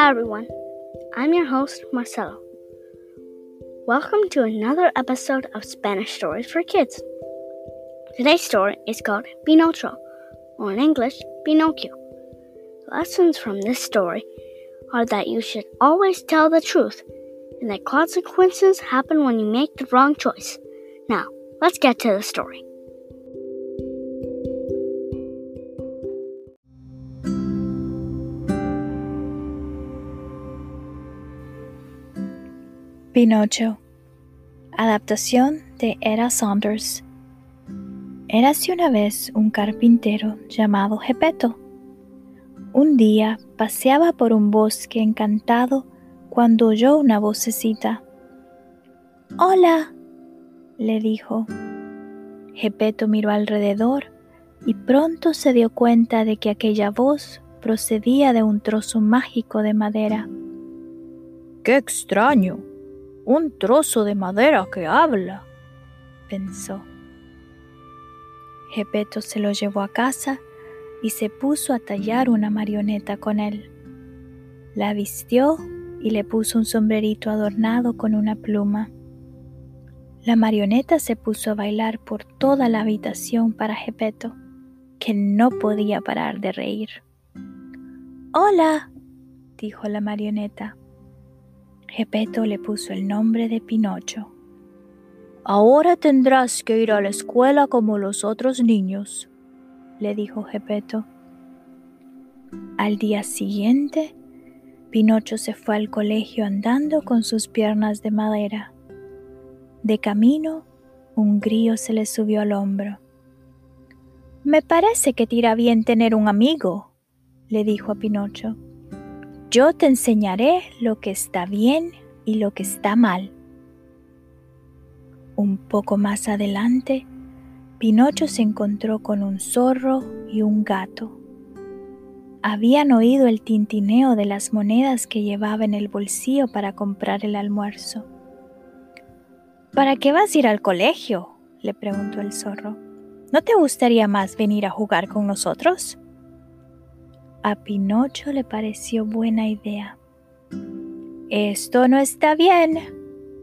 Hi everyone, I'm your host Marcelo. Welcome to another episode of Spanish Stories for Kids. Today's story is called Pinocho, or in English, Pinocchio. Lessons from this story are that you should always tell the truth and that consequences happen when you make the wrong choice. Now, let's get to the story. Pinocho. Adaptación de Era Saunders. Érase una vez un carpintero llamado Gepeto. Un día paseaba por un bosque encantado cuando oyó una vocecita. Hola, le dijo. Gepeto miró alrededor y pronto se dio cuenta de que aquella voz procedía de un trozo mágico de madera. ¡Qué extraño! Un trozo de madera que habla, pensó. Gepeto se lo llevó a casa y se puso a tallar una marioneta con él. La vistió y le puso un sombrerito adornado con una pluma. La marioneta se puso a bailar por toda la habitación para Gepeto, que no podía parar de reír. Hola, dijo la marioneta. Gepeto le puso el nombre de Pinocho. Ahora tendrás que ir a la escuela como los otros niños, le dijo Gepeto. Al día siguiente, Pinocho se fue al colegio andando con sus piernas de madera. De camino, un grillo se le subió al hombro. Me parece que tira bien tener un amigo, le dijo a Pinocho. Yo te enseñaré lo que está bien y lo que está mal. Un poco más adelante, Pinocho se encontró con un zorro y un gato. Habían oído el tintineo de las monedas que llevaba en el bolsillo para comprar el almuerzo. ¿Para qué vas a ir al colegio? le preguntó el zorro. ¿No te gustaría más venir a jugar con nosotros? A Pinocho le pareció buena idea. Esto no está bien,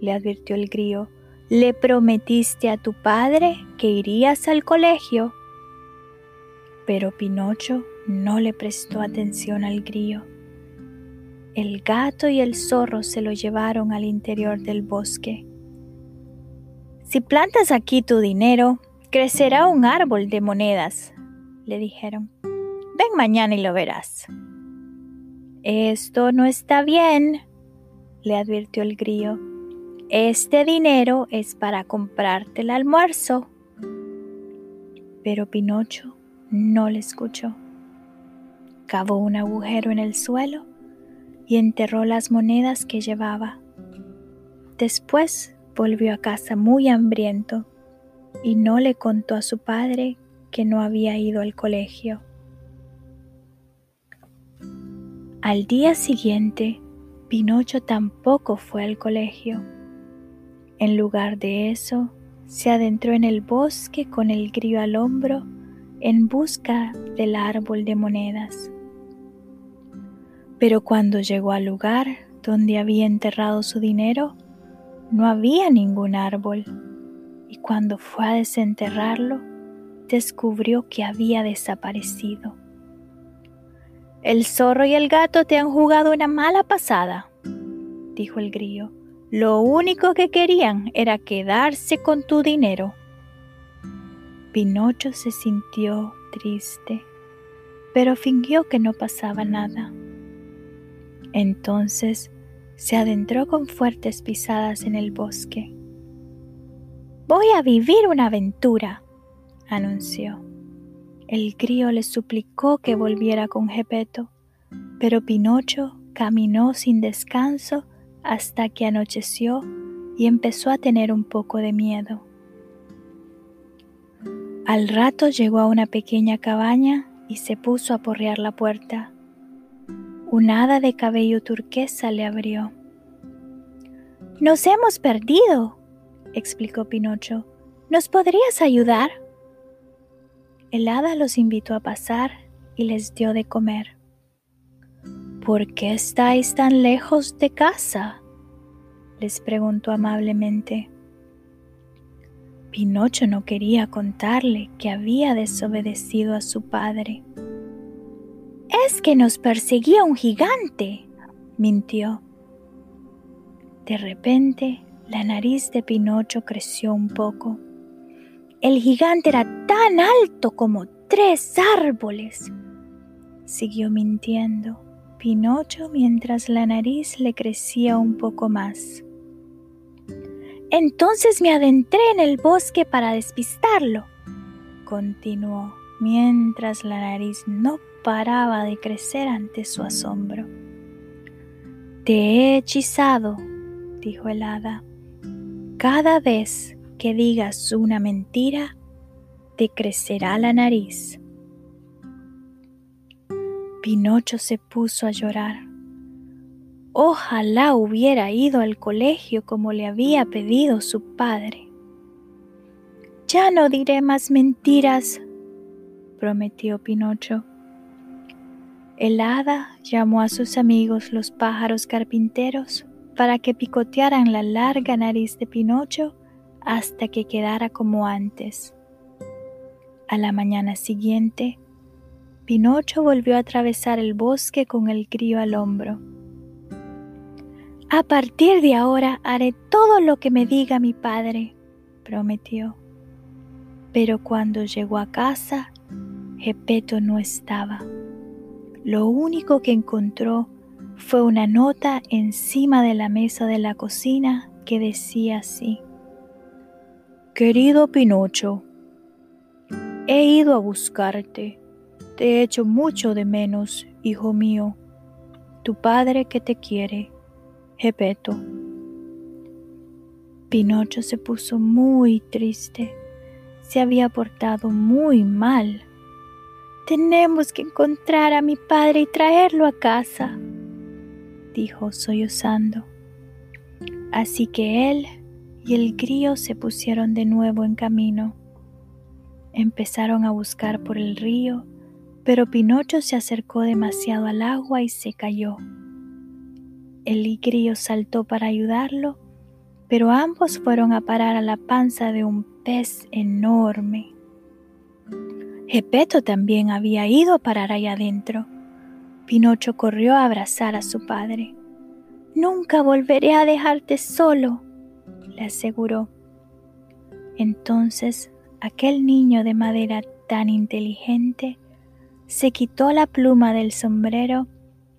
le advirtió el grillo. Le prometiste a tu padre que irías al colegio. Pero Pinocho no le prestó atención al grillo. El gato y el zorro se lo llevaron al interior del bosque. Si plantas aquí tu dinero, crecerá un árbol de monedas, le dijeron. Ven mañana y lo verás. Esto no está bien, le advirtió el grillo. Este dinero es para comprarte el almuerzo. Pero Pinocho no le escuchó. Cavó un agujero en el suelo y enterró las monedas que llevaba. Después volvió a casa muy hambriento y no le contó a su padre que no había ido al colegio. Al día siguiente, Pinocho tampoco fue al colegio. En lugar de eso, se adentró en el bosque con el grillo al hombro en busca del árbol de monedas. Pero cuando llegó al lugar donde había enterrado su dinero, no había ningún árbol, y cuando fue a desenterrarlo, descubrió que había desaparecido. El zorro y el gato te han jugado una mala pasada, dijo el grillo. Lo único que querían era quedarse con tu dinero. Pinocho se sintió triste, pero fingió que no pasaba nada. Entonces se adentró con fuertes pisadas en el bosque. Voy a vivir una aventura, anunció. El grillo le suplicó que volviera con Gepeto, pero Pinocho caminó sin descanso hasta que anocheció y empezó a tener un poco de miedo. Al rato llegó a una pequeña cabaña y se puso a porrear la puerta. Un hada de cabello turquesa le abrió. Nos hemos perdido, explicó Pinocho. ¿Nos podrías ayudar? El hada los invitó a pasar y les dio de comer. ¿Por qué estáis tan lejos de casa? les preguntó amablemente. Pinocho no quería contarle que había desobedecido a su padre. Es que nos perseguía un gigante, mintió. De repente, la nariz de Pinocho creció un poco. El gigante era tan alto como tres árboles. Siguió mintiendo Pinocho mientras la nariz le crecía un poco más. Entonces me adentré en el bosque para despistarlo, continuó, mientras la nariz no paraba de crecer ante su asombro. Te he hechizado, dijo el hada. Cada vez que digas una mentira, te crecerá la nariz. Pinocho se puso a llorar. Ojalá hubiera ido al colegio como le había pedido su padre. Ya no diré más mentiras, prometió Pinocho. El hada llamó a sus amigos los pájaros carpinteros para que picotearan la larga nariz de Pinocho hasta que quedara como antes. A la mañana siguiente, Pinocho volvió a atravesar el bosque con el crío al hombro. A partir de ahora haré todo lo que me diga mi padre, prometió. Pero cuando llegó a casa, Gepeto no estaba. Lo único que encontró fue una nota encima de la mesa de la cocina que decía así. Querido Pinocho, he ido a buscarte. Te he hecho mucho de menos, hijo mío. Tu padre que te quiere, Gepeto. Pinocho se puso muy triste. Se había portado muy mal. Tenemos que encontrar a mi padre y traerlo a casa, dijo sollozando. Así que él y el grillo se pusieron de nuevo en camino. Empezaron a buscar por el río, pero Pinocho se acercó demasiado al agua y se cayó. El grillo saltó para ayudarlo, pero ambos fueron a parar a la panza de un pez enorme. Gepeto también había ido a parar allá adentro. Pinocho corrió a abrazar a su padre. Nunca volveré a dejarte solo, le aseguró. Entonces aquel niño de madera tan inteligente se quitó la pluma del sombrero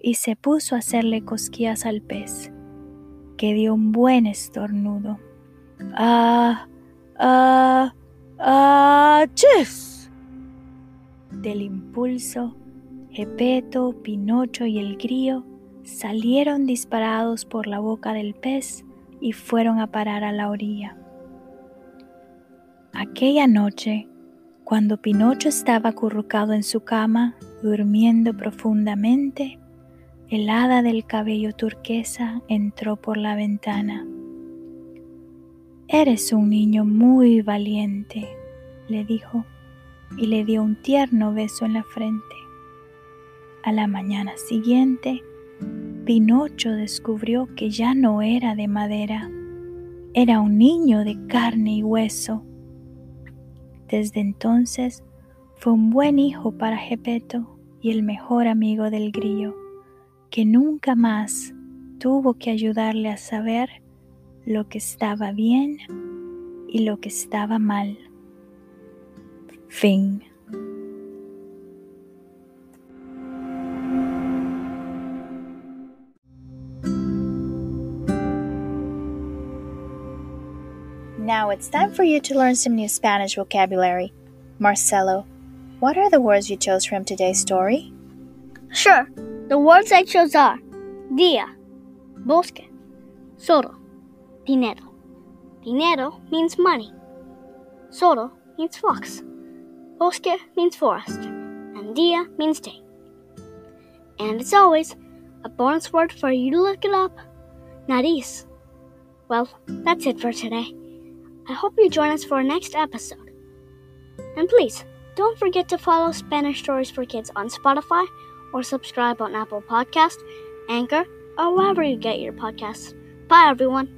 y se puso a hacerle cosquillas al pez, que dio un buen estornudo. ¡Ah! ¡Ah! ¡Ah! ¡Chef! Del impulso, Gepeto, Pinocho y el grillo salieron disparados por la boca del pez y fueron a parar a la orilla. Aquella noche, cuando Pinocho estaba acurrucado en su cama, durmiendo profundamente, el hada del cabello turquesa entró por la ventana. Eres un niño muy valiente, le dijo, y le dio un tierno beso en la frente. A la mañana siguiente, Pinocho descubrió que ya no era de madera, era un niño de carne y hueso. Desde entonces fue un buen hijo para Gepeto y el mejor amigo del grillo que nunca más tuvo que ayudarle a saber lo que estaba bien y lo que estaba mal. Fin. Now it's time for you to learn some new Spanish vocabulary. Marcelo, what are the words you chose from today's story? Sure. The words I chose are dia, bosque, soro, dinero. Dinero means money. Soro means fox. Bosque means forest. And dia means day. And as always, a bonus word for you to look it up nariz. Well, that's it for today. I hope you join us for our next episode. And please, don't forget to follow Spanish Stories for Kids on Spotify or subscribe on Apple Podcast, Anchor, or wherever you get your podcasts. Bye, everyone.